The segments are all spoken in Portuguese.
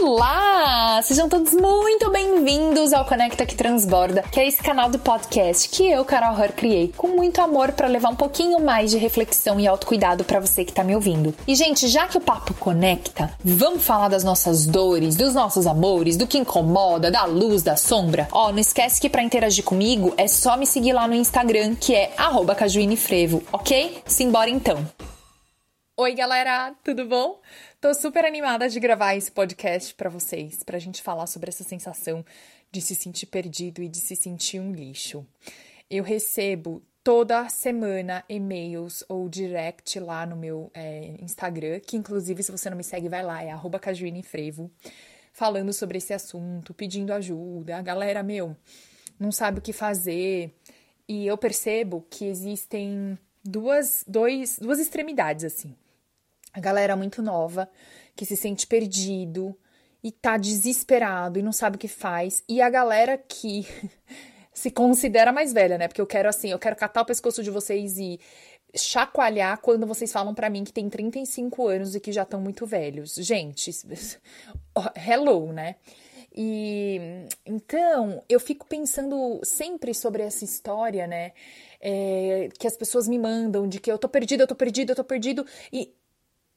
Olá! Sejam todos muito bem-vindos ao Conecta que Transborda, que é esse canal do podcast que eu, Carol Hur, criei com muito amor para levar um pouquinho mais de reflexão e autocuidado para você que tá me ouvindo. E, gente, já que o papo conecta, vamos falar das nossas dores, dos nossos amores, do que incomoda, da luz, da sombra? Ó, não esquece que para interagir comigo é só me seguir lá no Instagram, que é cajuinefrevo, ok? Simbora então! Oi, galera, tudo bom? Tô super animada de gravar esse podcast para vocês, pra gente falar sobre essa sensação de se sentir perdido e de se sentir um lixo. Eu recebo toda semana e-mails ou direct lá no meu é, Instagram, que inclusive, se você não me segue, vai lá, é cajuinefrevo, falando sobre esse assunto, pedindo ajuda. A galera, meu, não sabe o que fazer. E eu percebo que existem duas, dois, duas extremidades, assim a galera muito nova que se sente perdido e tá desesperado e não sabe o que faz, e a galera que se considera mais velha, né? Porque eu quero assim, eu quero catar o pescoço de vocês e chacoalhar quando vocês falam para mim que tem 35 anos e que já estão muito velhos. Gente, hello, né? E então eu fico pensando sempre sobre essa história, né? É, que as pessoas me mandam de que eu tô perdido, eu tô perdido, eu tô perdido. E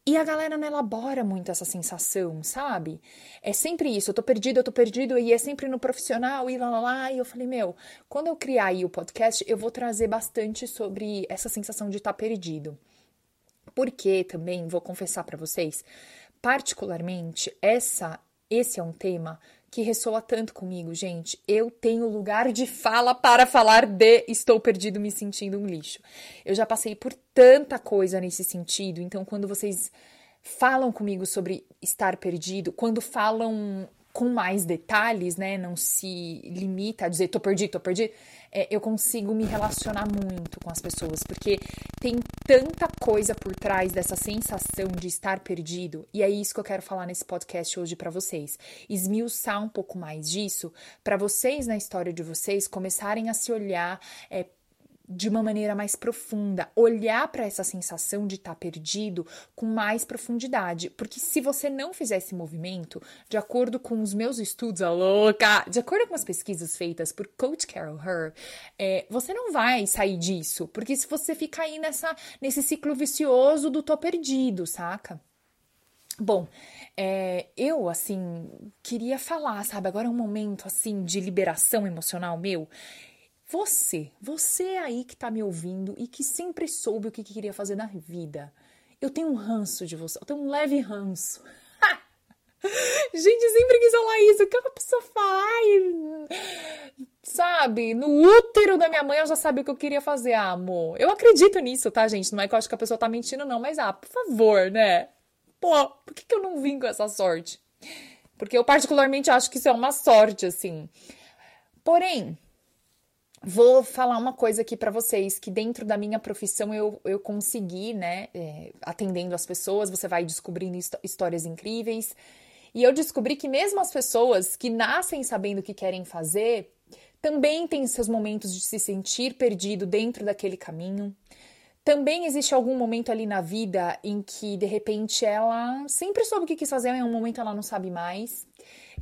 e a galera não elabora muito essa sensação, sabe? É sempre isso, eu tô perdido, eu tô perdido, e é sempre no profissional, e lá lá lá. E eu falei, meu, quando eu criar aí o podcast, eu vou trazer bastante sobre essa sensação de estar tá perdido. Porque também, vou confessar para vocês, particularmente, essa, esse é um tema que ressoa tanto comigo, gente. Eu tenho lugar de fala para falar de estou perdido, me sentindo um lixo. Eu já passei por tanta coisa nesse sentido, então quando vocês falam comigo sobre estar perdido, quando falam com mais detalhes, né, não se limita a dizer tô perdido, tô perdido, é, eu consigo me relacionar muito com as pessoas, porque tem tanta coisa por trás dessa sensação de estar perdido, e é isso que eu quero falar nesse podcast hoje para vocês. Esmiuçar um pouco mais disso, para vocês, na história de vocês, começarem a se olhar é, de uma maneira mais profunda, olhar para essa sensação de estar tá perdido com mais profundidade, porque se você não fizer esse movimento, de acordo com os meus estudos, a louca, de acordo com as pesquisas feitas por Coach Carol Her, é, você não vai sair disso, porque se você ficar aí nessa, nesse ciclo vicioso do tô perdido, saca? Bom, é, eu, assim, queria falar, sabe? Agora é um momento, assim, de liberação emocional meu. Você, você aí que tá me ouvindo e que sempre soube o que queria fazer na vida. Eu tenho um ranço de você, eu tenho um leve ranço. Gente, sempre quis falar isso. O que a pessoa faz? Sabe? No útero da minha mãe eu já sabia o que eu queria fazer, ah, amor. Eu acredito nisso, tá, gente? Não é que eu acho que a pessoa tá mentindo, não, mas ah, por favor, né? Pô, por que, que eu não vim com essa sorte? Porque eu, particularmente, acho que isso é uma sorte, assim. Porém, Vou falar uma coisa aqui para vocês, que dentro da minha profissão eu, eu consegui, né, é, atendendo as pessoas, você vai descobrindo histórias incríveis. E eu descobri que mesmo as pessoas que nascem sabendo o que querem fazer, também têm seus momentos de se sentir perdido dentro daquele caminho. Também existe algum momento ali na vida em que, de repente, ela sempre soube o que quis fazer, em um momento ela não sabe mais.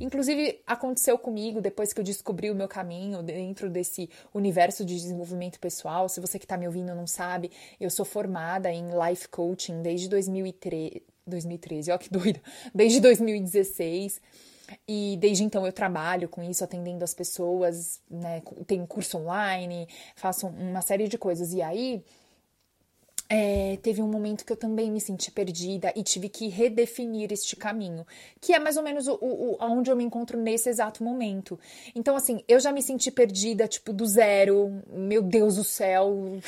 Inclusive, aconteceu comigo depois que eu descobri o meu caminho dentro desse universo de desenvolvimento pessoal. Se você que está me ouvindo não sabe, eu sou formada em life coaching desde 2013. 2013, ó que doido! Desde 2016. E desde então eu trabalho com isso, atendendo as pessoas, né? Tenho curso online, faço uma série de coisas. E aí é, teve um momento que eu também me senti perdida e tive que redefinir este caminho, que é mais ou menos o, o, onde eu me encontro nesse exato momento. Então, assim, eu já me senti perdida, tipo, do zero, meu Deus do céu,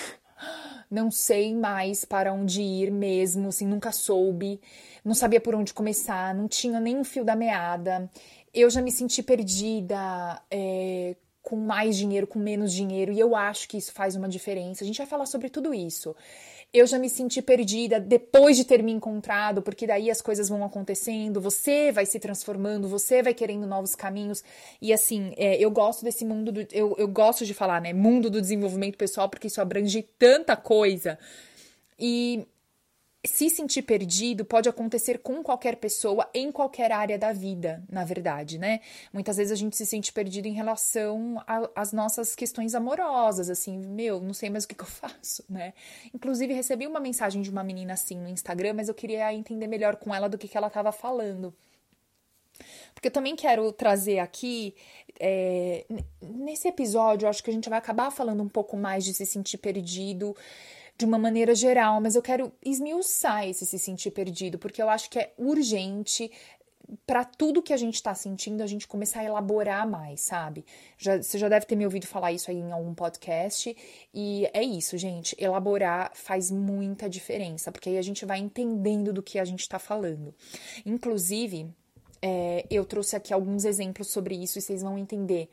não sei mais para onde ir mesmo, assim, nunca soube, não sabia por onde começar, não tinha nem um fio da meada. Eu já me senti perdida, é, com mais dinheiro, com menos dinheiro, e eu acho que isso faz uma diferença. A gente vai falar sobre tudo isso eu já me senti perdida depois de ter me encontrado, porque daí as coisas vão acontecendo, você vai se transformando, você vai querendo novos caminhos. E assim, é, eu gosto desse mundo, do, eu, eu gosto de falar, né? Mundo do desenvolvimento pessoal, porque isso abrange tanta coisa. E se sentir perdido pode acontecer com qualquer pessoa em qualquer área da vida, na verdade, né? Muitas vezes a gente se sente perdido em relação às nossas questões amorosas, assim, meu, não sei mais o que, que eu faço, né? Inclusive, recebi uma mensagem de uma menina assim no Instagram, mas eu queria entender melhor com ela do que, que ela estava falando. Porque eu também quero trazer aqui, é, nesse episódio, acho que a gente vai acabar falando um pouco mais de se sentir perdido de uma maneira geral, mas eu quero esmiuçar esse se sentir perdido, porque eu acho que é urgente para tudo que a gente está sentindo, a gente começar a elaborar mais, sabe? Já, você já deve ter me ouvido falar isso aí em algum podcast, e é isso, gente. Elaborar faz muita diferença, porque aí a gente vai entendendo do que a gente está falando. Inclusive, é, eu trouxe aqui alguns exemplos sobre isso e vocês vão entender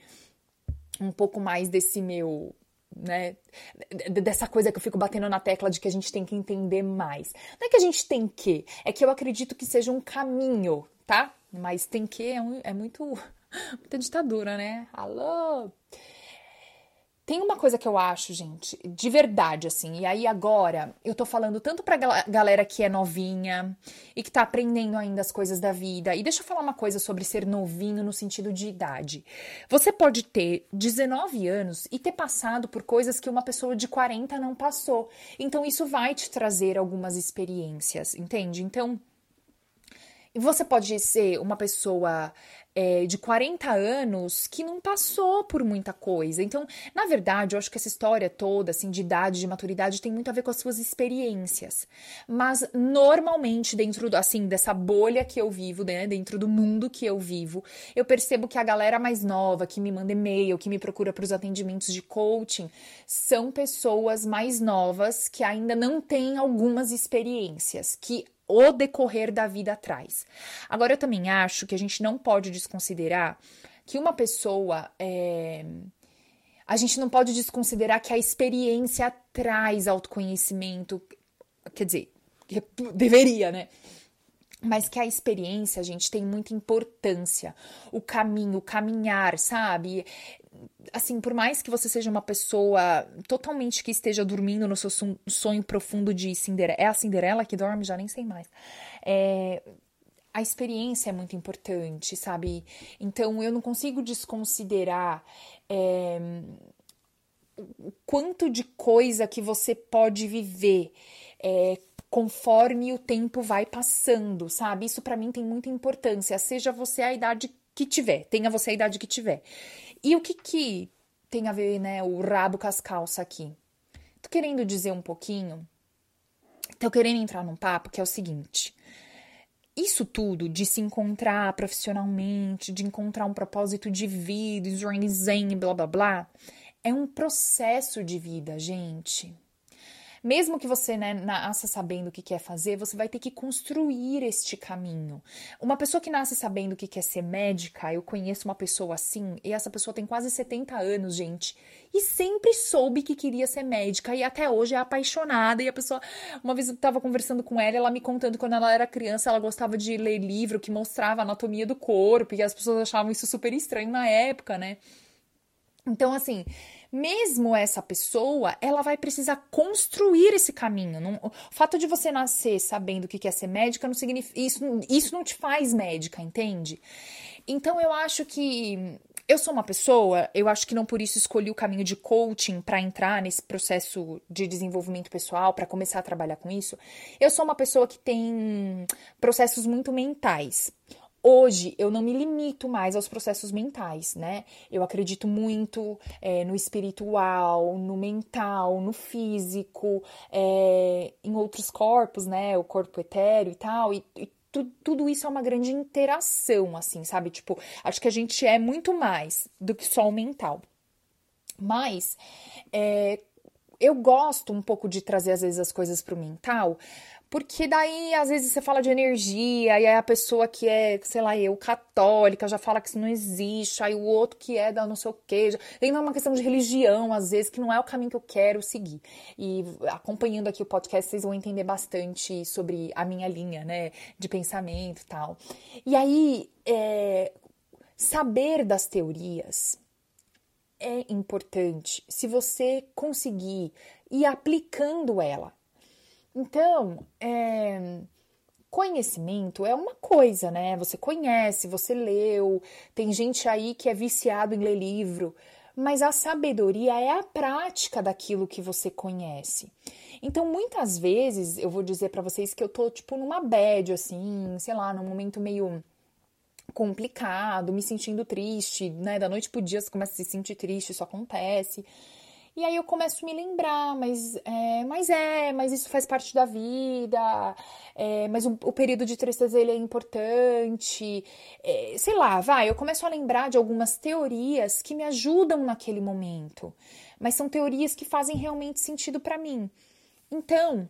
um pouco mais desse meu né? Dessa coisa que eu fico batendo na tecla de que a gente tem que entender mais. Não é que a gente tem que, é que eu acredito que seja um caminho, tá? Mas tem que é, um, é muito. muita ditadura, né? Alô! Tem uma coisa que eu acho, gente, de verdade, assim, e aí agora eu tô falando tanto pra galera que é novinha e que tá aprendendo ainda as coisas da vida. E deixa eu falar uma coisa sobre ser novinho no sentido de idade. Você pode ter 19 anos e ter passado por coisas que uma pessoa de 40 não passou. Então isso vai te trazer algumas experiências, entende? Então, você pode ser uma pessoa é, de 40 anos que não passou por muita coisa. Então, na verdade, eu acho que essa história toda, assim, de idade, de maturidade, tem muito a ver com as suas experiências. Mas, normalmente, dentro, assim, dessa bolha que eu vivo, né, dentro do mundo que eu vivo, eu percebo que a galera mais nova, que me manda e-mail, que me procura para os atendimentos de coaching, são pessoas mais novas que ainda não têm algumas experiências, que o decorrer da vida traz. Agora, eu também acho que a gente não pode desconsiderar que uma pessoa. É... A gente não pode desconsiderar que a experiência traz autoconhecimento. Quer dizer, deveria, né? Mas que a experiência, gente, tem muita importância. O caminho, o caminhar, sabe? Assim, por mais que você seja uma pessoa totalmente que esteja dormindo no seu sonho profundo de Cinderela. É a Cinderela que dorme? Já nem sei mais. É, a experiência é muito importante, sabe? Então, eu não consigo desconsiderar. É, o quanto de coisa que você pode viver é, conforme o tempo vai passando, sabe? Isso para mim tem muita importância, seja você a idade que tiver, tenha você a idade que tiver. E o que que tem a ver, né, o rabo com as calças aqui? Tô querendo dizer um pouquinho, tô querendo entrar num papo que é o seguinte. Isso tudo de se encontrar profissionalmente, de encontrar um propósito de vida, zen, blá blá blá, é um processo de vida, gente. Mesmo que você né, nasça sabendo o que quer fazer, você vai ter que construir este caminho. Uma pessoa que nasce sabendo que quer ser médica, eu conheço uma pessoa assim, e essa pessoa tem quase 70 anos, gente, e sempre soube que queria ser médica, e até hoje é apaixonada. E a pessoa, uma vez eu estava conversando com ela, ela me contando quando ela era criança, ela gostava de ler livro que mostrava a anatomia do corpo, e as pessoas achavam isso super estranho na época, né? Então, assim, mesmo essa pessoa, ela vai precisar construir esse caminho. Não, o fato de você nascer sabendo o que quer ser médica não significa isso, isso não te faz médica, entende? Então eu acho que eu sou uma pessoa, eu acho que não por isso escolhi o caminho de coaching para entrar nesse processo de desenvolvimento pessoal, para começar a trabalhar com isso. Eu sou uma pessoa que tem processos muito mentais. Hoje eu não me limito mais aos processos mentais, né? Eu acredito muito é, no espiritual, no mental, no físico, é, em outros corpos, né? O corpo etéreo e tal. E, e tu, tudo isso é uma grande interação, assim, sabe? Tipo, acho que a gente é muito mais do que só o mental. Mas é, eu gosto um pouco de trazer, às vezes, as coisas para o mental, porque daí, às vezes, você fala de energia, e aí a pessoa que é, sei lá, eu, católica, já fala que isso não existe, aí o outro que é da não sei o quê. Já... Ainda é uma questão de religião, às vezes, que não é o caminho que eu quero seguir. E acompanhando aqui o podcast, vocês vão entender bastante sobre a minha linha, né, de pensamento e tal. E aí, é... saber das teorias é importante se você conseguir ir aplicando ela Então, é, conhecimento é uma coisa, né? Você conhece, você leu, tem gente aí que é viciado em ler livro, mas a sabedoria é a prática daquilo que você conhece. Então, muitas vezes eu vou dizer para vocês que eu tô tipo numa bad assim, sei lá, num momento meio complicado, me sentindo triste, né? Da noite pro dia você começa a se sentir triste, isso acontece. E aí eu começo a me lembrar, mas é, mas é, mas isso faz parte da vida, é, mas o, o, período de tristeza ele é importante, é, sei lá, vai, eu começo a lembrar de algumas teorias que me ajudam naquele momento, mas são teorias que fazem realmente sentido para mim. Então,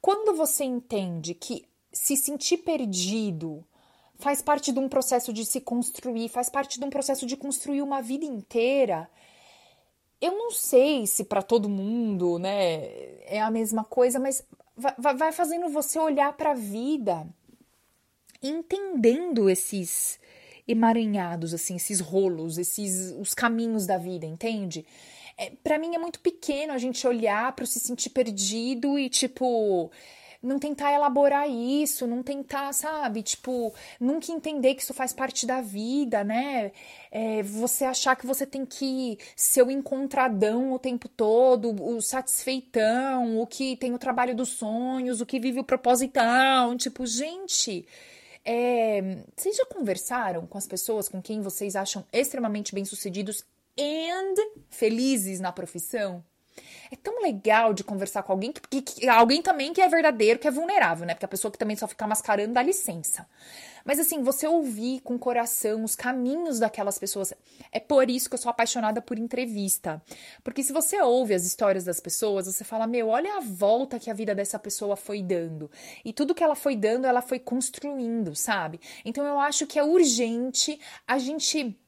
quando você entende que se sentir perdido faz parte de um processo de se construir, faz parte de um processo de construir uma vida inteira, eu não sei se para todo mundo, né, é a mesma coisa, mas vai, fazendo você olhar para a vida entendendo esses emaranhados, assim, esses rolos, esses os caminhos da vida, entende? É, para mim é muito pequeno a gente olhar para se sentir perdido e tipo não tentar elaborar isso, não tentar, sabe, tipo, nunca entender que isso faz parte da vida, né? É, você achar que você tem que ser o encontradão o tempo todo, o satisfeitão, o que tem o trabalho dos sonhos, o que vive o propositão, tipo, gente. É, vocês já conversaram com as pessoas com quem vocês acham extremamente bem-sucedidos e felizes na profissão? É tão legal de conversar com alguém que, que, alguém também que é verdadeiro, que é vulnerável, né? Porque a pessoa que também só fica mascarando dá licença. Mas assim, você ouvir com o coração os caminhos daquelas pessoas. É por isso que eu sou apaixonada por entrevista. Porque se você ouve as histórias das pessoas, você fala: "Meu, olha a volta que a vida dessa pessoa foi dando". E tudo que ela foi dando, ela foi construindo, sabe? Então eu acho que é urgente a gente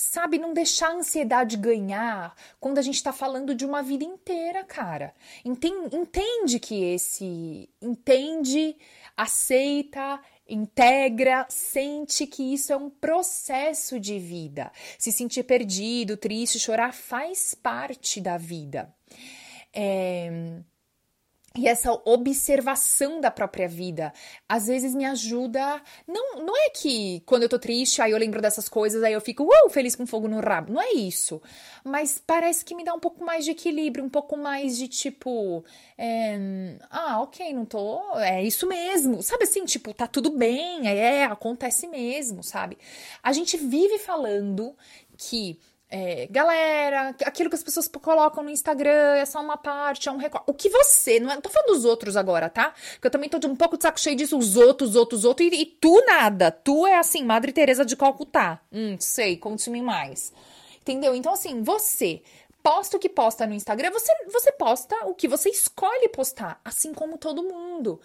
sabe, não deixar a ansiedade ganhar quando a gente está falando de uma vida inteira, cara. Entende, entende que esse. Entende, aceita, integra, sente que isso é um processo de vida. Se sentir perdido, triste, chorar faz parte da vida. É, e essa observação da própria vida às vezes me ajuda. Não, não é que quando eu tô triste, aí eu lembro dessas coisas, aí eu fico uh, feliz com fogo no rabo. Não é isso. Mas parece que me dá um pouco mais de equilíbrio, um pouco mais de tipo. É, ah, ok, não tô. É isso mesmo. Sabe assim, tipo, tá tudo bem, é, acontece mesmo, sabe? A gente vive falando que é, galera, aquilo que as pessoas colocam no Instagram é só uma parte, é um recorte. O que você, não, é, tô falando dos outros agora, tá? Porque eu também tô de um pouco de saco cheio disso, os outros, os outros, os outros, e, e tu nada. Tu é assim, Madre Teresa de Calcutá. Hum, sei, conte-me mais. Entendeu? Então, assim, você posta o que posta no Instagram, você, você posta o que você escolhe postar, assim como todo mundo.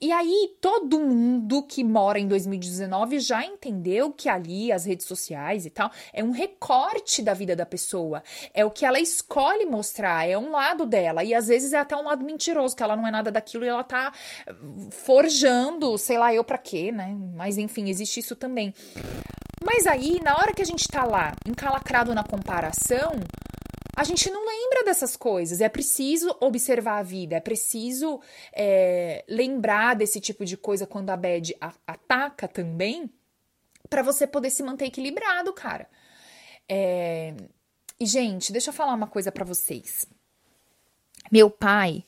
E aí, todo mundo que mora em 2019 já entendeu que ali as redes sociais e tal é um recorte da vida da pessoa. É o que ela escolhe mostrar, é um lado dela. E às vezes é até um lado mentiroso, que ela não é nada daquilo e ela tá forjando, sei lá eu pra quê, né? Mas enfim, existe isso também. Mas aí, na hora que a gente tá lá encalacrado na comparação, a gente não lembra dessas coisas. É preciso observar a vida, é preciso é, lembrar desse tipo de coisa quando a bad a, ataca também, para você poder se manter equilibrado, cara. É... E, gente, deixa eu falar uma coisa para vocês. Meu pai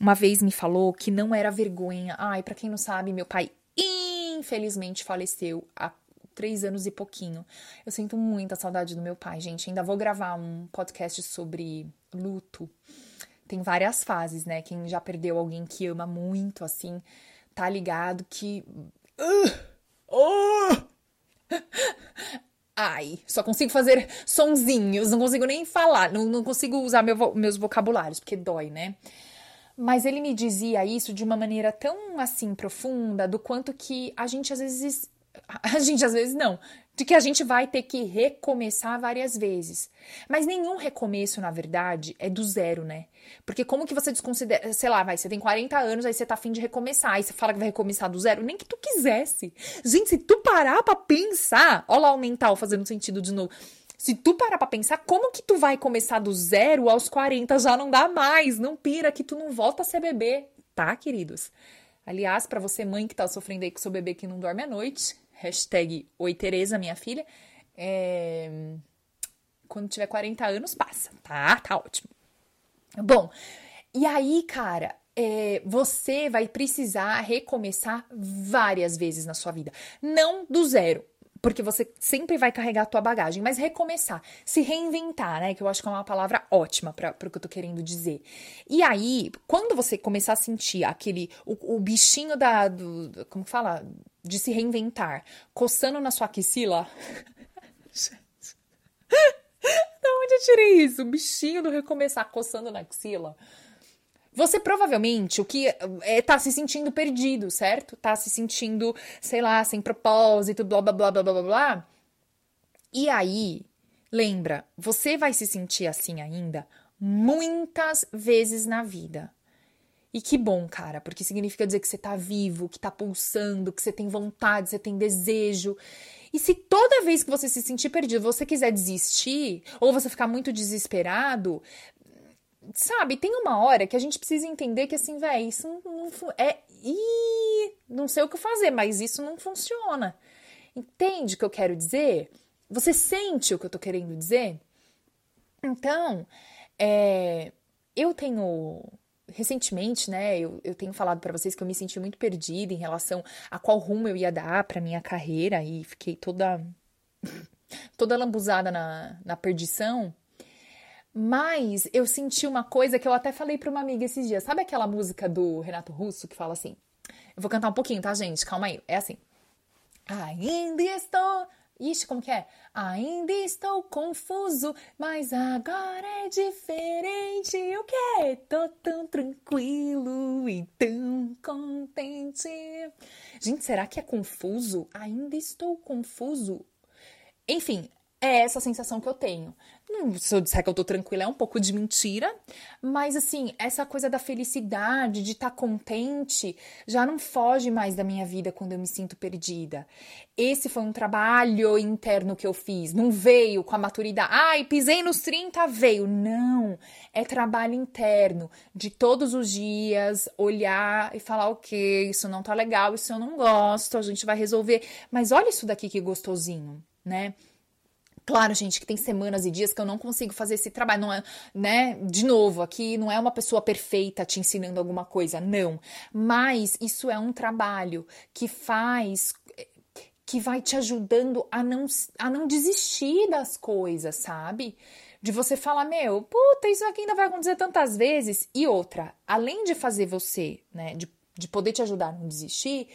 uma vez me falou que não era vergonha. Ai, para quem não sabe, meu pai infelizmente faleceu há três anos e pouquinho. Eu sinto muita saudade do meu pai, gente. Ainda vou gravar um podcast sobre luto. Tem várias fases, né? Quem já perdeu alguém que ama muito, assim, tá ligado que. Uh! Uh! Ai, só consigo fazer sonzinhos, não consigo nem falar, não, não consigo usar meu, meus vocabulários, porque dói, né? Mas ele me dizia isso de uma maneira tão assim profunda, do quanto que a gente às vezes a gente às vezes não, de que a gente vai ter que recomeçar várias vezes. Mas nenhum recomeço, na verdade, é do zero, né? Porque como que você desconsidera, sei lá, vai, você tem 40 anos, aí você tá afim de recomeçar, aí você fala que vai recomeçar do zero, nem que tu quisesse. Gente, se tu parar pra pensar, olha lá o mental fazendo sentido de novo. Se tu parar pra pensar, como que tu vai começar do zero aos 40? Já não dá mais. Não pira que tu não volta a ser bebê, tá, queridos? Aliás, para você mãe que tá sofrendo aí com seu bebê que não dorme à noite, hashtag Oi Tereza, minha filha, é... quando tiver 40 anos, passa, tá? Tá ótimo. Bom, e aí, cara, é, você vai precisar recomeçar várias vezes na sua vida. Não do zero, porque você sempre vai carregar a tua bagagem, mas recomeçar, se reinventar, né? Que eu acho que é uma palavra ótima para o que eu tô querendo dizer. E aí, quando você começar a sentir aquele, o, o bichinho da, do, como fala? De se reinventar, coçando na sua axila. da onde eu tirei isso? O bichinho do recomeçar coçando na axila. Você provavelmente o que é tá se sentindo perdido, certo? Tá se sentindo, sei lá, sem propósito, blá blá blá blá blá blá. E aí, lembra, você vai se sentir assim ainda muitas vezes na vida. E que bom, cara, porque significa dizer que você tá vivo, que tá pulsando, que você tem vontade, você tem desejo. E se toda vez que você se sentir perdido, você quiser desistir, ou você ficar muito desesperado, sabe, tem uma hora que a gente precisa entender que assim, velho, isso não, não é. Ih, não sei o que fazer, mas isso não funciona. Entende o que eu quero dizer? Você sente o que eu tô querendo dizer? Então, é, eu tenho recentemente, né, eu, eu tenho falado para vocês que eu me senti muito perdida em relação a qual rumo eu ia dar para minha carreira e fiquei toda toda lambuzada na, na perdição. Mas eu senti uma coisa que eu até falei para uma amiga esses dias. Sabe aquela música do Renato Russo que fala assim? Eu vou cantar um pouquinho, tá, gente? Calma aí. É assim. Ainda estou. Ixi, como que é? Ainda estou confuso, mas agora é diferente. O que? Tô tão tranquilo e tão contente. Gente, será que é confuso? Ainda estou confuso. Enfim, é essa sensação que eu tenho. Se eu disser que eu tô tranquila, é um pouco de mentira, mas assim, essa coisa da felicidade, de estar tá contente, já não foge mais da minha vida quando eu me sinto perdida. Esse foi um trabalho interno que eu fiz, não veio com a maturidade. Ai, pisei nos 30, veio. Não, é trabalho interno, de todos os dias olhar e falar: ok, isso não tá legal, isso eu não gosto, a gente vai resolver. Mas olha isso daqui que gostosinho, né? Claro, gente, que tem semanas e dias que eu não consigo fazer esse trabalho, não é, né? De novo, aqui não é uma pessoa perfeita te ensinando alguma coisa, não. Mas isso é um trabalho que faz que vai te ajudando a não, a não desistir das coisas, sabe? De você falar, meu, puta, isso aqui ainda vai acontecer tantas vezes. E outra, além de fazer você, né, de, de poder te ajudar a não desistir,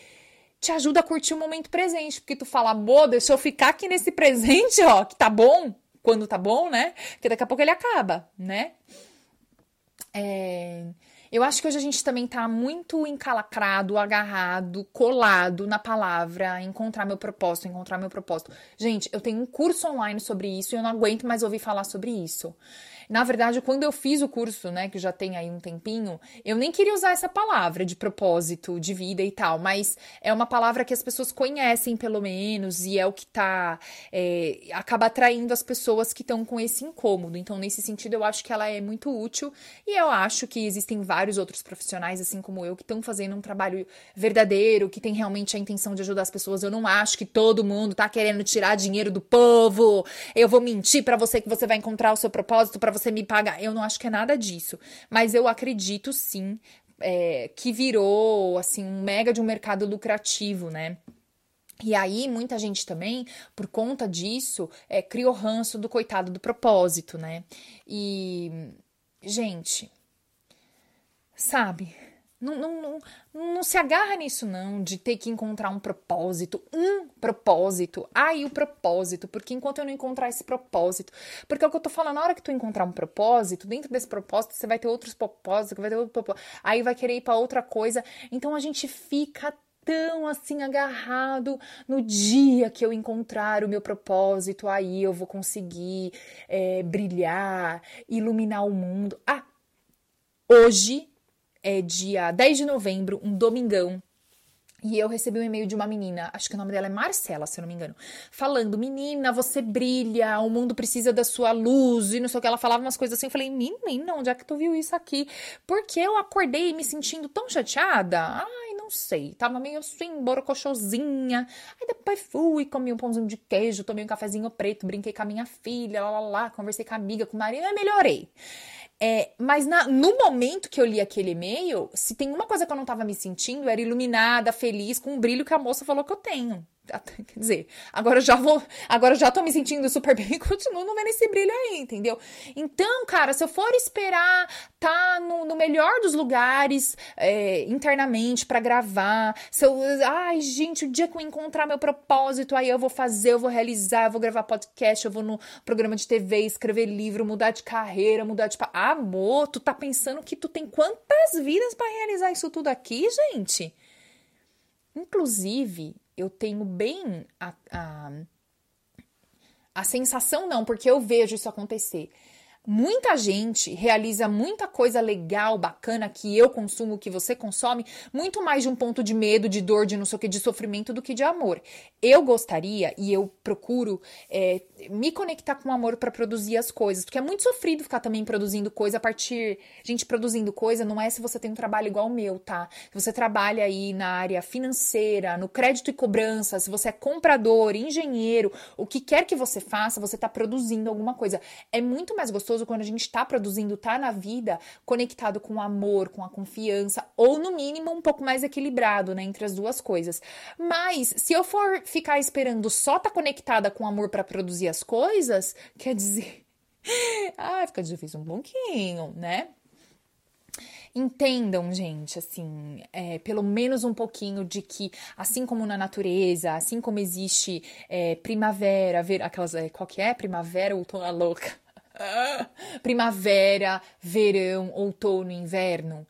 te ajuda a curtir o momento presente, porque tu fala, boa, deixa eu ficar aqui nesse presente, ó, que tá bom, quando tá bom, né? Porque daqui a pouco ele acaba, né? É... Eu acho que hoje a gente também tá muito encalacrado, agarrado, colado na palavra encontrar meu propósito, encontrar meu propósito. Gente, eu tenho um curso online sobre isso e eu não aguento mais ouvir falar sobre isso. Na verdade, quando eu fiz o curso, né, que já tem aí um tempinho, eu nem queria usar essa palavra de propósito, de vida e tal, mas é uma palavra que as pessoas conhecem, pelo menos, e é o que tá. É, acaba atraindo as pessoas que estão com esse incômodo. Então, nesse sentido, eu acho que ela é muito útil e eu acho que existem vários outros profissionais, assim como eu, que estão fazendo um trabalho verdadeiro, que tem realmente a intenção de ajudar as pessoas. Eu não acho que todo mundo tá querendo tirar dinheiro do povo. Eu vou mentir para você que você vai encontrar o seu propósito para você me pagar. Eu não acho que é nada disso. Mas eu acredito sim é, que virou assim um mega de um mercado lucrativo, né? E aí, muita gente também, por conta disso, é, criou ranço do coitado do propósito, né? E, gente, sabe? Não, não, não, não, se agarra nisso, não, de ter que encontrar um propósito, um propósito. Aí o propósito, porque enquanto eu não encontrar esse propósito, porque é o que eu tô falando, na hora que tu encontrar um propósito, dentro desse propósito você vai ter outros propósitos, vai ter outro propósito, aí vai querer ir para outra coisa. Então a gente fica tão assim agarrado no dia que eu encontrar o meu propósito, aí eu vou conseguir é, brilhar, iluminar o mundo. Ah, hoje é dia 10 de novembro, um domingão. E eu recebi um e-mail de uma menina, acho que o nome dela é Marcela, se eu não me engano, falando: Menina, você brilha, o mundo precisa da sua luz, e não sei o que. Ela falava umas coisas assim. Eu falei: Menina, onde é que tu viu isso aqui? Porque eu acordei me sentindo tão chateada. Ai, não sei. Tava meio assim, borocochosinha. Aí depois fui, comi um pãozinho de queijo, tomei um cafezinho preto, brinquei com a minha filha, lá, lá, lá, conversei com a amiga, com o marido, e melhorei. É, mas na, no momento que eu li aquele e-mail, se tem uma coisa que eu não tava me sentindo, era iluminada, feliz, com o brilho que a moça falou que eu tenho. Quer dizer, agora já vou. Agora já tô me sentindo super bem e continuo não vendo esse brilho aí, entendeu? Então, cara, se eu for esperar tá no, no melhor dos lugares é, internamente para gravar, se eu. Ai, gente, o dia que eu encontrar meu propósito, aí eu vou fazer, eu vou realizar, eu vou gravar podcast, eu vou no programa de TV, escrever livro, mudar de carreira, mudar de. Amor, tu tá pensando que tu tem quantas vidas para realizar isso tudo aqui, gente? Inclusive, eu tenho bem a, a, a sensação, não, porque eu vejo isso acontecer Muita gente realiza muita coisa legal, bacana que eu consumo, que você consome, muito mais de um ponto de medo, de dor, de não sei o que, de sofrimento do que de amor. Eu gostaria e eu procuro é, me conectar com o amor para produzir as coisas, porque é muito sofrido ficar também produzindo coisa a partir. Gente, produzindo coisa não é se você tem um trabalho igual o meu, tá? Se você trabalha aí na área financeira, no crédito e cobrança, se você é comprador, engenheiro, o que quer que você faça, você tá produzindo alguma coisa. É muito mais gostoso gostoso quando a gente está produzindo, está na vida, conectado com o amor, com a confiança, ou no mínimo um pouco mais equilibrado, né, entre as duas coisas. Mas se eu for ficar esperando só tá conectada com amor para produzir as coisas, quer dizer, ah, fica difícil um pouquinho, né? entendam, gente, assim, é, pelo menos um pouquinho de que, assim como na natureza, assim como existe é, primavera, ver, aquelas, é, qual que é? Primavera, outono, louca. primavera, verão, outono, inverno.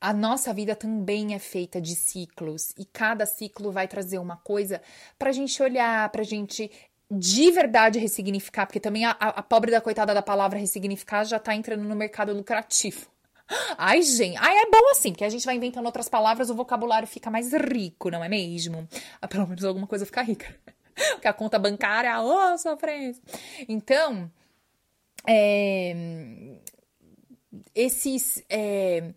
A nossa vida também é feita de ciclos e cada ciclo vai trazer uma coisa para a gente olhar, para a gente de verdade ressignificar, porque também a, a, pobre da coitada da palavra ressignificar já tá entrando no mercado lucrativo. Ai, gente, ai, é bom assim, porque a gente vai inventando outras palavras, o vocabulário fica mais rico, não é mesmo? Ah, pelo menos alguma coisa fica rica. Porque a conta bancária, ô, oh, sofrência. Então, é, esses. É,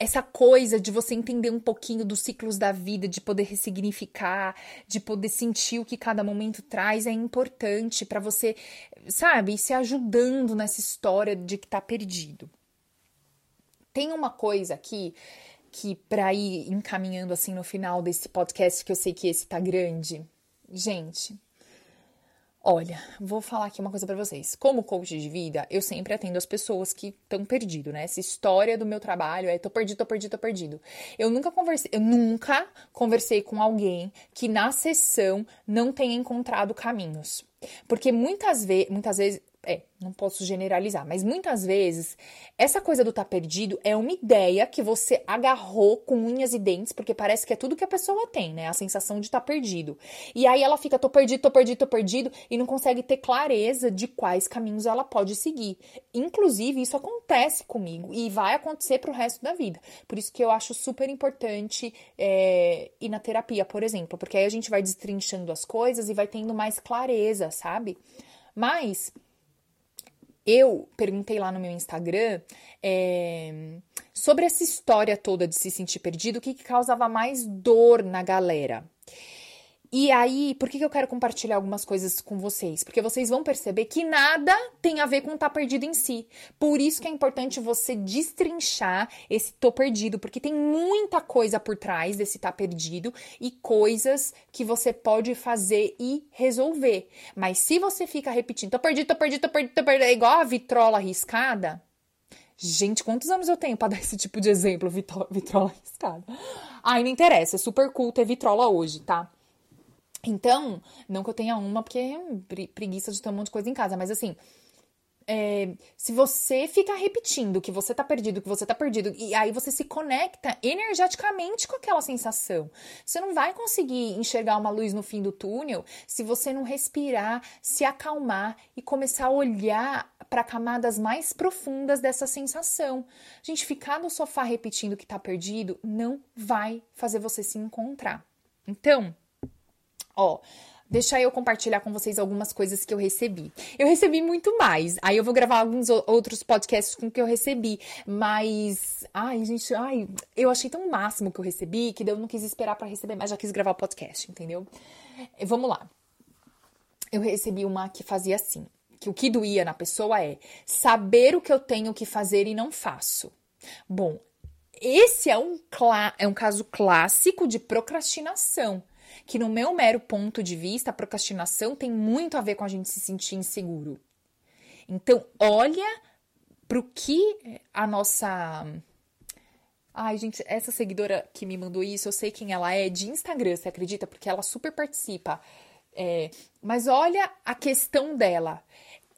essa coisa de você entender um pouquinho dos ciclos da vida, de poder ressignificar, de poder sentir o que cada momento traz, é importante para você, sabe, se ajudando nessa história de que tá perdido. Tem uma coisa aqui que para ir encaminhando assim no final desse podcast que eu sei que esse tá grande. Gente, Olha, vou falar aqui uma coisa para vocês. Como coach de vida, eu sempre atendo as pessoas que estão perdido, né? Essa história do meu trabalho é tô perdido, tô perdido, tô perdido. Eu nunca conversei, eu nunca conversei com alguém que na sessão não tenha encontrado caminhos. Porque muitas, ve muitas vezes é, não posso generalizar, mas muitas vezes essa coisa do tá perdido é uma ideia que você agarrou com unhas e dentes, porque parece que é tudo que a pessoa tem, né? A sensação de tá perdido. E aí ela fica, tô perdido, tô perdido, tô perdido, e não consegue ter clareza de quais caminhos ela pode seguir. Inclusive, isso acontece comigo e vai acontecer pro resto da vida. Por isso que eu acho super importante é, ir na terapia, por exemplo, porque aí a gente vai destrinchando as coisas e vai tendo mais clareza, sabe? Mas eu perguntei lá no meu Instagram é, sobre essa história toda de se sentir perdido, o que, que causava mais dor na galera. E aí, por que, que eu quero compartilhar algumas coisas com vocês? Porque vocês vão perceber que nada tem a ver com tá perdido em si. Por isso que é importante você destrinchar esse tô perdido, porque tem muita coisa por trás desse tá perdido e coisas que você pode fazer e resolver. Mas se você fica repetindo, tô perdido, tô perdido, tô perdido, tô perdido, é igual a vitrola arriscada. Gente, quantos anos eu tenho para dar esse tipo de exemplo, vitrola arriscada? Ai, não interessa, é super cool ter vitrola hoje, tá? Então, não que eu tenha uma, porque é preguiça de ter um monte de coisa em casa, mas assim, é, se você ficar repetindo que você tá perdido, que você tá perdido, e aí você se conecta energeticamente com aquela sensação. Você não vai conseguir enxergar uma luz no fim do túnel se você não respirar, se acalmar e começar a olhar para camadas mais profundas dessa sensação. Gente, ficar no sofá repetindo que tá perdido não vai fazer você se encontrar. Então, ó, deixa eu compartilhar com vocês algumas coisas que eu recebi. Eu recebi muito mais. Aí eu vou gravar alguns outros podcasts com que eu recebi. Mas, ai, gente, ai, eu achei tão máximo que eu recebi que eu não quis esperar para receber, mas já quis gravar o podcast, entendeu? Vamos lá. Eu recebi uma que fazia assim que o que doía na pessoa é saber o que eu tenho que fazer e não faço. Bom, esse é um, é um caso clássico de procrastinação. Que, no meu mero ponto de vista, a procrastinação tem muito a ver com a gente se sentir inseguro. Então, olha para o que a nossa. Ai, gente, essa seguidora que me mandou isso, eu sei quem ela é, de Instagram, você acredita? Porque ela super participa. É, mas olha a questão dela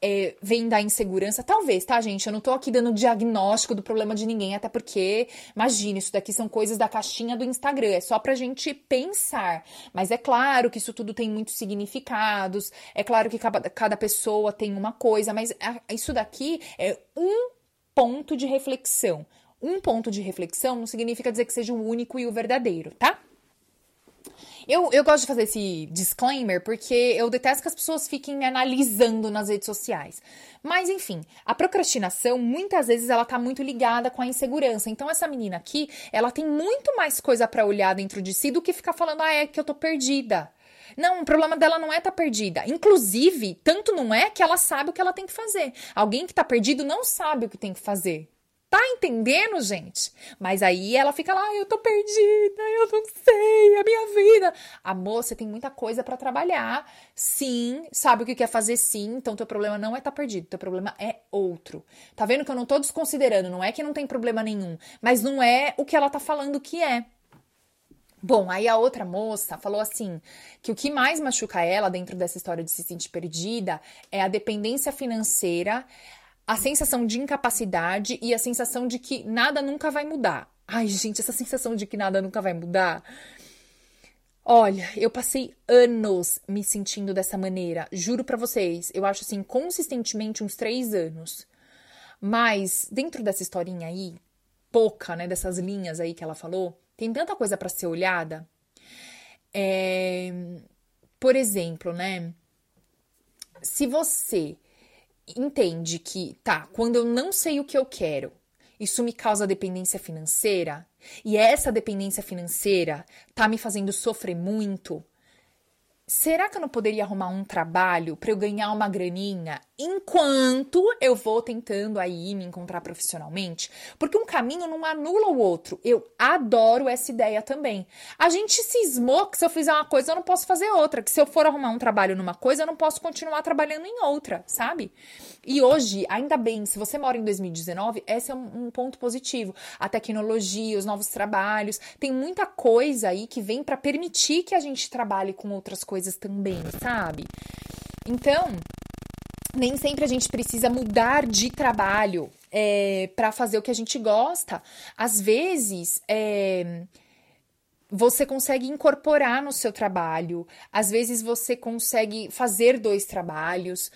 é, vem da insegurança, talvez, tá, gente? Eu não tô aqui dando diagnóstico do problema de ninguém, até porque, imagina, isso daqui são coisas da caixinha do Instagram, é só pra gente pensar. Mas é claro que isso tudo tem muitos significados, é claro que cada, cada pessoa tem uma coisa, mas isso daqui é um ponto de reflexão. Um ponto de reflexão não significa dizer que seja o único e o verdadeiro, tá? Eu, eu gosto de fazer esse disclaimer porque eu detesto que as pessoas fiquem me analisando nas redes sociais. Mas enfim, a procrastinação muitas vezes ela tá muito ligada com a insegurança. Então essa menina aqui, ela tem muito mais coisa para olhar dentro de si do que ficar falando, ah, é que eu tô perdida. Não, o problema dela não é estar tá perdida. Inclusive, tanto não é que ela sabe o que ela tem que fazer. Alguém que tá perdido não sabe o que tem que fazer. Tá entendendo, gente? Mas aí ela fica lá, eu tô perdida, eu não sei, a minha vida. Amor, você tem muita coisa para trabalhar. Sim, sabe o que quer fazer sim, então teu problema não é tá perdido, teu problema é outro. Tá vendo que eu não tô desconsiderando, não é que não tem problema nenhum, mas não é o que ela tá falando que é. Bom, aí a outra moça falou assim: que o que mais machuca ela dentro dessa história de se sentir perdida é a dependência financeira a sensação de incapacidade e a sensação de que nada nunca vai mudar. Ai, gente, essa sensação de que nada nunca vai mudar. Olha, eu passei anos me sentindo dessa maneira. Juro para vocês, eu acho assim, consistentemente uns três anos. Mas dentro dessa historinha aí, pouca, né, dessas linhas aí que ela falou, tem tanta coisa para ser olhada. É... Por exemplo, né? Se você entende que, tá, quando eu não sei o que eu quero, isso me causa dependência financeira, e essa dependência financeira tá me fazendo sofrer muito, será que eu não poderia arrumar um trabalho para eu ganhar uma graninha enquanto eu vou tentando aí me encontrar profissionalmente? Porque um caminho não anula o outro. Eu adoro essa ideia também. A gente cismou que se eu fizer uma coisa eu não posso fazer outra, que se eu for arrumar um trabalho numa coisa eu não posso continuar trabalhando em outra, sabe? E hoje, ainda bem, se você mora em 2019, esse é um, um ponto positivo. A tecnologia, os novos trabalhos, tem muita coisa aí que vem para permitir que a gente trabalhe com outras coisas também, sabe? Então, nem sempre a gente precisa mudar de trabalho é, para fazer o que a gente gosta. Às vezes, é, você consegue incorporar no seu trabalho, às vezes você consegue fazer dois trabalhos.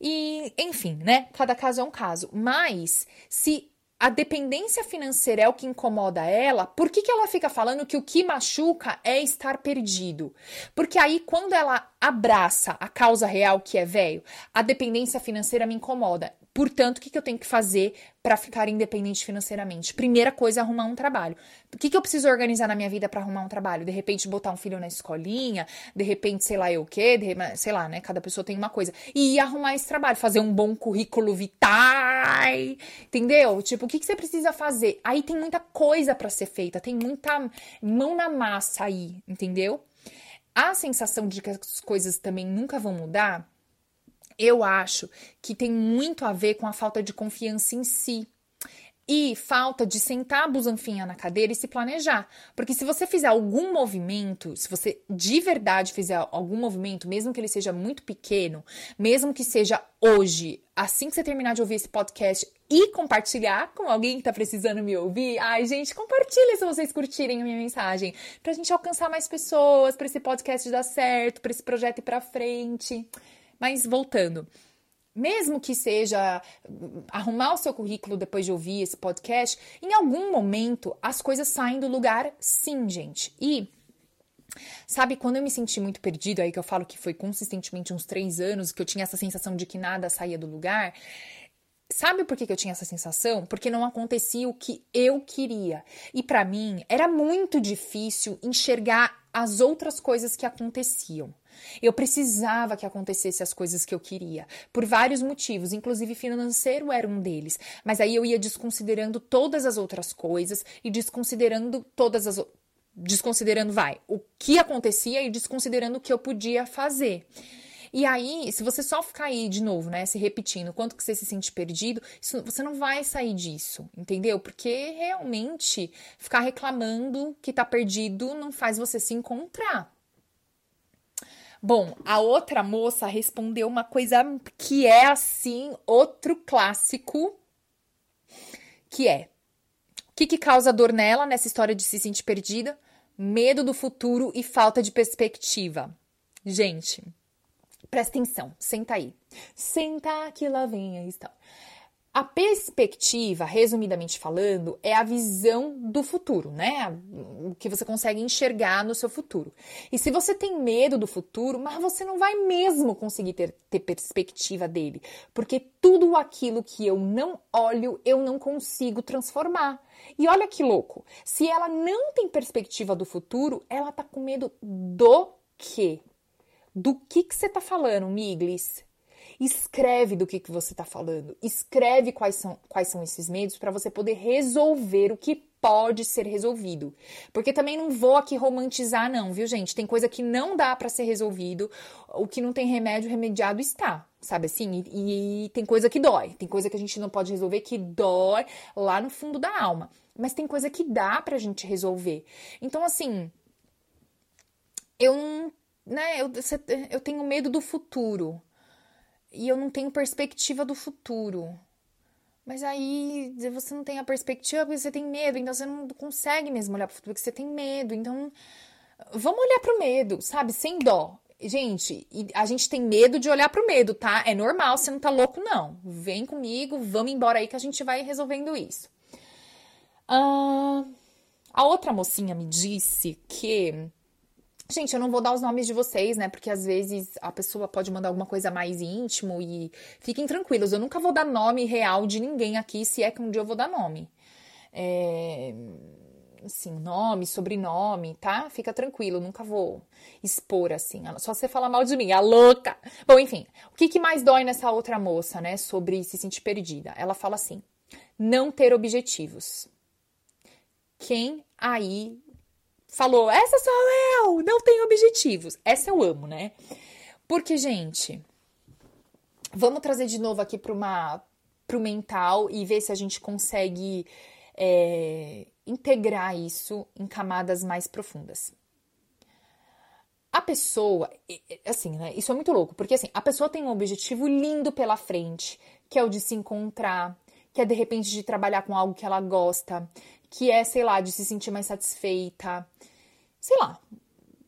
E, enfim, né? Cada caso é um caso. Mas, se a dependência financeira é o que incomoda ela, por que, que ela fica falando que o que machuca é estar perdido? Porque aí, quando ela abraça a causa real que é velho, a dependência financeira me incomoda. Portanto, o que, que eu tenho que fazer para ficar independente financeiramente? Primeira coisa é arrumar um trabalho. O que, que eu preciso organizar na minha vida para arrumar um trabalho? De repente, botar um filho na escolinha, de repente, sei lá eu o quê, de sei lá, né? Cada pessoa tem uma coisa. E arrumar esse trabalho, fazer um bom currículo vitae, entendeu? Tipo, o que, que você precisa fazer? Aí tem muita coisa para ser feita, tem muita mão na massa aí, entendeu? A sensação de que as coisas também nunca vão mudar eu acho que tem muito a ver com a falta de confiança em si. E falta de sentar a busanfinha na cadeira e se planejar. Porque se você fizer algum movimento, se você de verdade fizer algum movimento, mesmo que ele seja muito pequeno, mesmo que seja hoje, assim que você terminar de ouvir esse podcast e compartilhar com alguém que tá precisando me ouvir, ai, gente, compartilha se vocês curtirem a minha mensagem, pra gente alcançar mais pessoas, pra esse podcast dar certo, pra esse projeto ir pra frente. Mas voltando, mesmo que seja arrumar o seu currículo depois de ouvir esse podcast, em algum momento as coisas saem do lugar, sim, gente. E Sabe, quando eu me senti muito perdido, aí que eu falo que foi consistentemente uns três anos, que eu tinha essa sensação de que nada saía do lugar. Sabe por que, que eu tinha essa sensação? Porque não acontecia o que eu queria. E para mim era muito difícil enxergar as outras coisas que aconteciam. Eu precisava que acontecesse as coisas que eu queria, por vários motivos, inclusive financeiro era um deles. Mas aí eu ia desconsiderando todas as outras coisas e desconsiderando todas as desconsiderando vai o que acontecia e desconsiderando o que eu podia fazer. E aí, se você só ficar aí de novo, né, se repetindo, quanto que você se sente perdido, isso, você não vai sair disso, entendeu? Porque realmente ficar reclamando que tá perdido não faz você se encontrar. Bom, a outra moça respondeu uma coisa que é assim, outro clássico, que é: o que, que causa dor nela nessa história de se sentir perdida? Medo do futuro e falta de perspectiva. Gente, Presta atenção, senta aí. Senta que lá vem a história. A perspectiva, resumidamente falando, é a visão do futuro, né? O que você consegue enxergar no seu futuro. E se você tem medo do futuro, mas você não vai mesmo conseguir ter, ter perspectiva dele, porque tudo aquilo que eu não olho, eu não consigo transformar. E olha que louco, se ela não tem perspectiva do futuro, ela tá com medo do quê? Do que, que você está falando, Miglis? Escreve do que, que você está falando. Escreve quais são, quais são esses medos para você poder resolver o que pode ser resolvido. Porque também não vou aqui romantizar, não, viu, gente? Tem coisa que não dá para ser resolvido. O que não tem remédio, remediado está. Sabe assim? E, e tem coisa que dói. Tem coisa que a gente não pode resolver que dói lá no fundo da alma. Mas tem coisa que dá pra gente resolver. Então, assim, eu né, eu, eu tenho medo do futuro. E eu não tenho perspectiva do futuro. Mas aí você não tem a perspectiva porque você tem medo, então você não consegue mesmo olhar para o futuro porque você tem medo. Então, vamos olhar para o medo, sabe? Sem dó. Gente, a gente tem medo de olhar para o medo, tá? É normal, você não tá louco, não. Vem comigo, vamos embora aí que a gente vai resolvendo isso. Uh, a outra mocinha me disse que Gente, eu não vou dar os nomes de vocês, né? Porque às vezes a pessoa pode mandar alguma coisa mais íntimo e fiquem tranquilos. Eu nunca vou dar nome real de ninguém aqui, se é que um dia eu vou dar nome. É... Assim, nome, sobrenome, tá? Fica tranquilo, nunca vou expor assim. Só você falar mal de mim, a louca. Bom, enfim, o que, que mais dói nessa outra moça, né? Sobre se sentir perdida? Ela fala assim: não ter objetivos. Quem aí falou: essa sou eu, não tenho objetivos. Essa eu amo, né? Porque, gente, vamos trazer de novo aqui para pro mental e ver se a gente consegue é, integrar isso em camadas mais profundas. A pessoa, assim, né? Isso é muito louco, porque assim, a pessoa tem um objetivo lindo pela frente, que é o de se encontrar, que é de repente de trabalhar com algo que ela gosta, que é, sei lá, de se sentir mais satisfeita. Sei lá.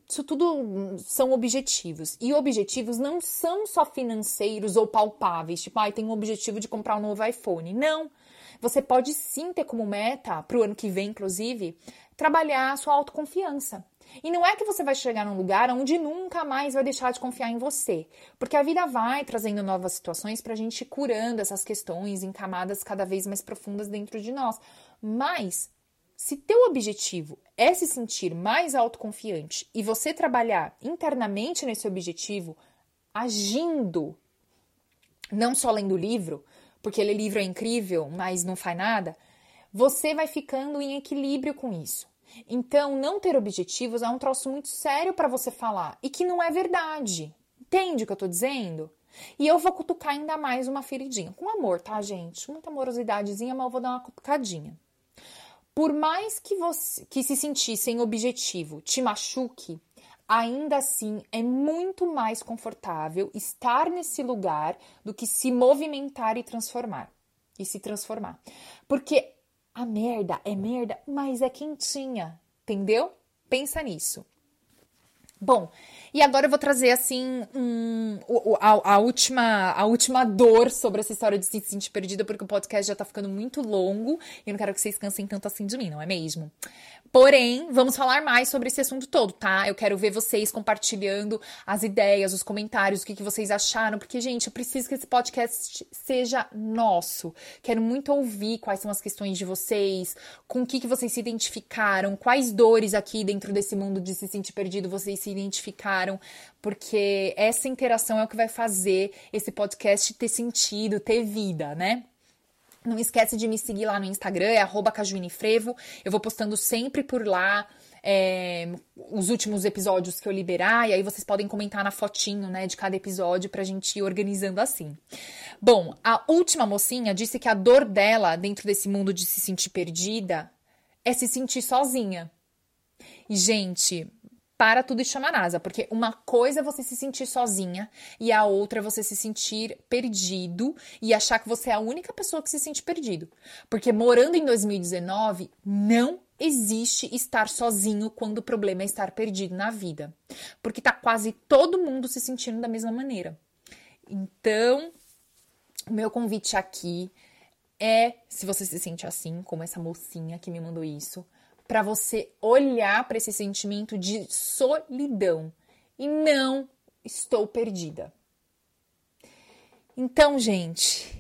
Isso tudo são objetivos. E objetivos não são só financeiros ou palpáveis, tipo, ah, tem um objetivo de comprar um novo iPhone. Não. Você pode sim ter como meta, para o ano que vem, inclusive, trabalhar a sua autoconfiança. E não é que você vai chegar num lugar onde nunca mais vai deixar de confiar em você, porque a vida vai trazendo novas situações para a gente curando essas questões em camadas cada vez mais profundas dentro de nós. Mas se teu objetivo é se sentir mais autoconfiante e você trabalhar internamente nesse objetivo, agindo, não só lendo livro, porque ler livro é incrível, mas não faz nada, você vai ficando em equilíbrio com isso. Então, não ter objetivos é um troço muito sério para você falar e que não é verdade. Entende o que eu tô dizendo? E eu vou cutucar ainda mais uma feridinha. Com amor, tá, gente? Muita amorosidadezinha, mas eu vou dar uma cutucadinha. Por mais que você que se sentir sem objetivo te machuque, ainda assim é muito mais confortável estar nesse lugar do que se movimentar e transformar. E se transformar. Porque a merda é merda, mas é quentinha, entendeu? Pensa nisso. Bom, e agora eu vou trazer assim um, a, a, última, a última dor sobre essa história de se sentir perdida, porque o podcast já tá ficando muito longo e eu não quero que vocês cansem tanto assim de mim, não é mesmo? Porém, vamos falar mais sobre esse assunto todo, tá? Eu quero ver vocês compartilhando as ideias, os comentários, o que, que vocês acharam, porque, gente, eu preciso que esse podcast seja nosso. Quero muito ouvir quais são as questões de vocês, com o que, que vocês se identificaram, quais dores aqui dentro desse mundo de se sentir perdido vocês se identificaram, porque essa interação é o que vai fazer esse podcast ter sentido, ter vida, né? Não esquece de me seguir lá no Instagram, é cajuinefrevo. Eu vou postando sempre por lá é, os últimos episódios que eu liberar, e aí vocês podem comentar na fotinho, né, de cada episódio pra gente ir organizando assim. Bom, a última mocinha disse que a dor dela dentro desse mundo de se sentir perdida é se sentir sozinha. E, gente, para tudo e chama NASA, porque uma coisa é você se sentir sozinha e a outra é você se sentir perdido e achar que você é a única pessoa que se sente perdido. Porque morando em 2019, não existe estar sozinho quando o problema é estar perdido na vida. Porque tá quase todo mundo se sentindo da mesma maneira. Então, o meu convite aqui é, se você se sente assim, como essa mocinha que me mandou isso, para você olhar para esse sentimento de solidão e não estou perdida. Então, gente,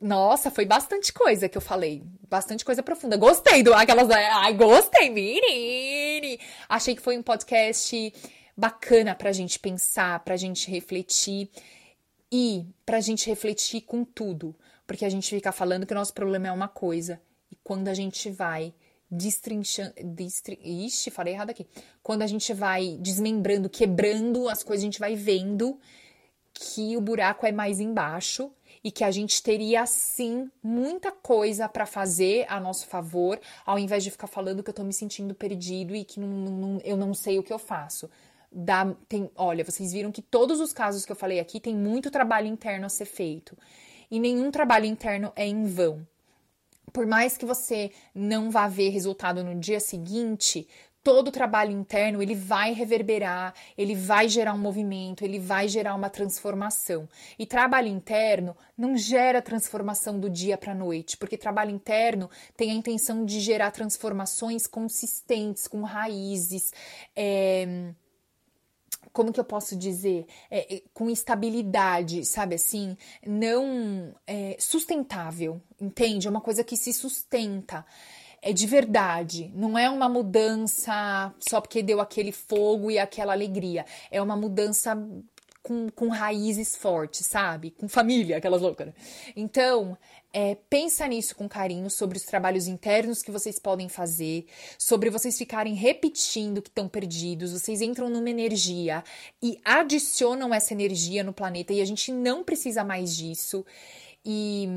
nossa, foi bastante coisa que eu falei, bastante coisa profunda. Gostei do aquelas, ai, gostei, menine. Achei que foi um podcast bacana pra gente pensar, pra gente refletir e pra gente refletir com tudo, porque a gente fica falando que o nosso problema é uma coisa e quando a gente vai destrinchando. Destrin... Ixi, falei errado aqui. Quando a gente vai desmembrando, quebrando as coisas, a gente vai vendo que o buraco é mais embaixo e que a gente teria sim muita coisa para fazer a nosso favor, ao invés de ficar falando que eu tô me sentindo perdido e que não, não, eu não sei o que eu faço. Dá, tem, olha, vocês viram que todos os casos que eu falei aqui tem muito trabalho interno a ser feito. E nenhum trabalho interno é em vão por mais que você não vá ver resultado no dia seguinte, todo o trabalho interno ele vai reverberar, ele vai gerar um movimento, ele vai gerar uma transformação. E trabalho interno não gera transformação do dia para a noite, porque trabalho interno tem a intenção de gerar transformações consistentes, com raízes. É como que eu posso dizer, é, é, com estabilidade, sabe assim, não é, sustentável, entende? É uma coisa que se sustenta. É de verdade, não é uma mudança só porque deu aquele fogo e aquela alegria. É uma mudança com, com raízes fortes, sabe? Com família, aquelas loucas. Então, é, pensa nisso com carinho sobre os trabalhos internos que vocês podem fazer, sobre vocês ficarem repetindo que estão perdidos, vocês entram numa energia e adicionam essa energia no planeta e a gente não precisa mais disso. E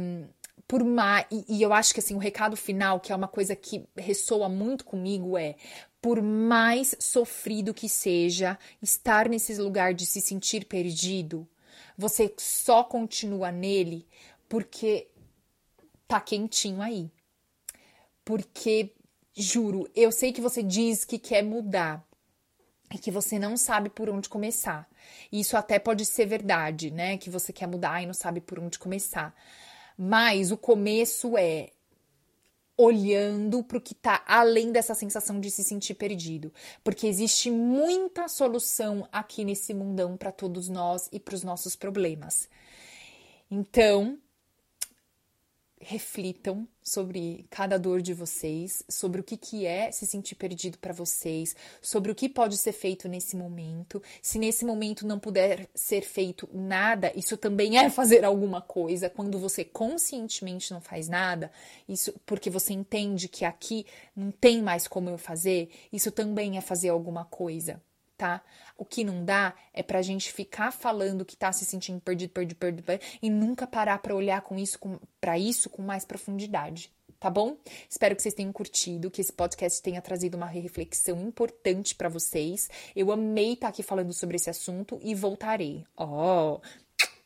por mais. E, e, eu acho que assim, o recado final, que é uma coisa que ressoa muito comigo, é por mais sofrido que seja estar nesse lugar de se sentir perdido, você só continua nele porque tá quentinho aí. Porque, juro, eu sei que você diz que quer mudar e que você não sabe por onde começar. Isso até pode ser verdade, né? Que você quer mudar e não sabe por onde começar. Mas o começo é olhando para o que está além dessa sensação de se sentir perdido, porque existe muita solução aqui nesse mundão para todos nós e para os nossos problemas. Então, reflitam sobre cada dor de vocês, sobre o que, que é se sentir perdido para vocês, sobre o que pode ser feito nesse momento. Se nesse momento não puder ser feito nada, isso também é fazer alguma coisa. Quando você conscientemente não faz nada, isso porque você entende que aqui não tem mais como eu fazer, isso também é fazer alguma coisa tá? O que não dá é pra gente ficar falando que tá se sentindo perdido, perdido, perdido, perdido e nunca parar para olhar com isso com, para isso com mais profundidade, tá bom? Espero que vocês tenham curtido, que esse podcast tenha trazido uma reflexão importante para vocês. Eu amei estar tá aqui falando sobre esse assunto e voltarei. Ó, oh,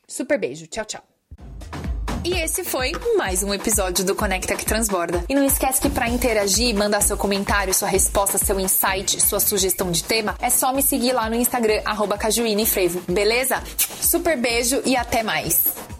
super beijo. Tchau, tchau. E esse foi mais um episódio do Conecta que Transborda. E não esquece que para interagir, mandar seu comentário, sua resposta, seu insight, sua sugestão de tema, é só me seguir lá no Instagram, arroba Frevo, beleza? Super beijo e até mais!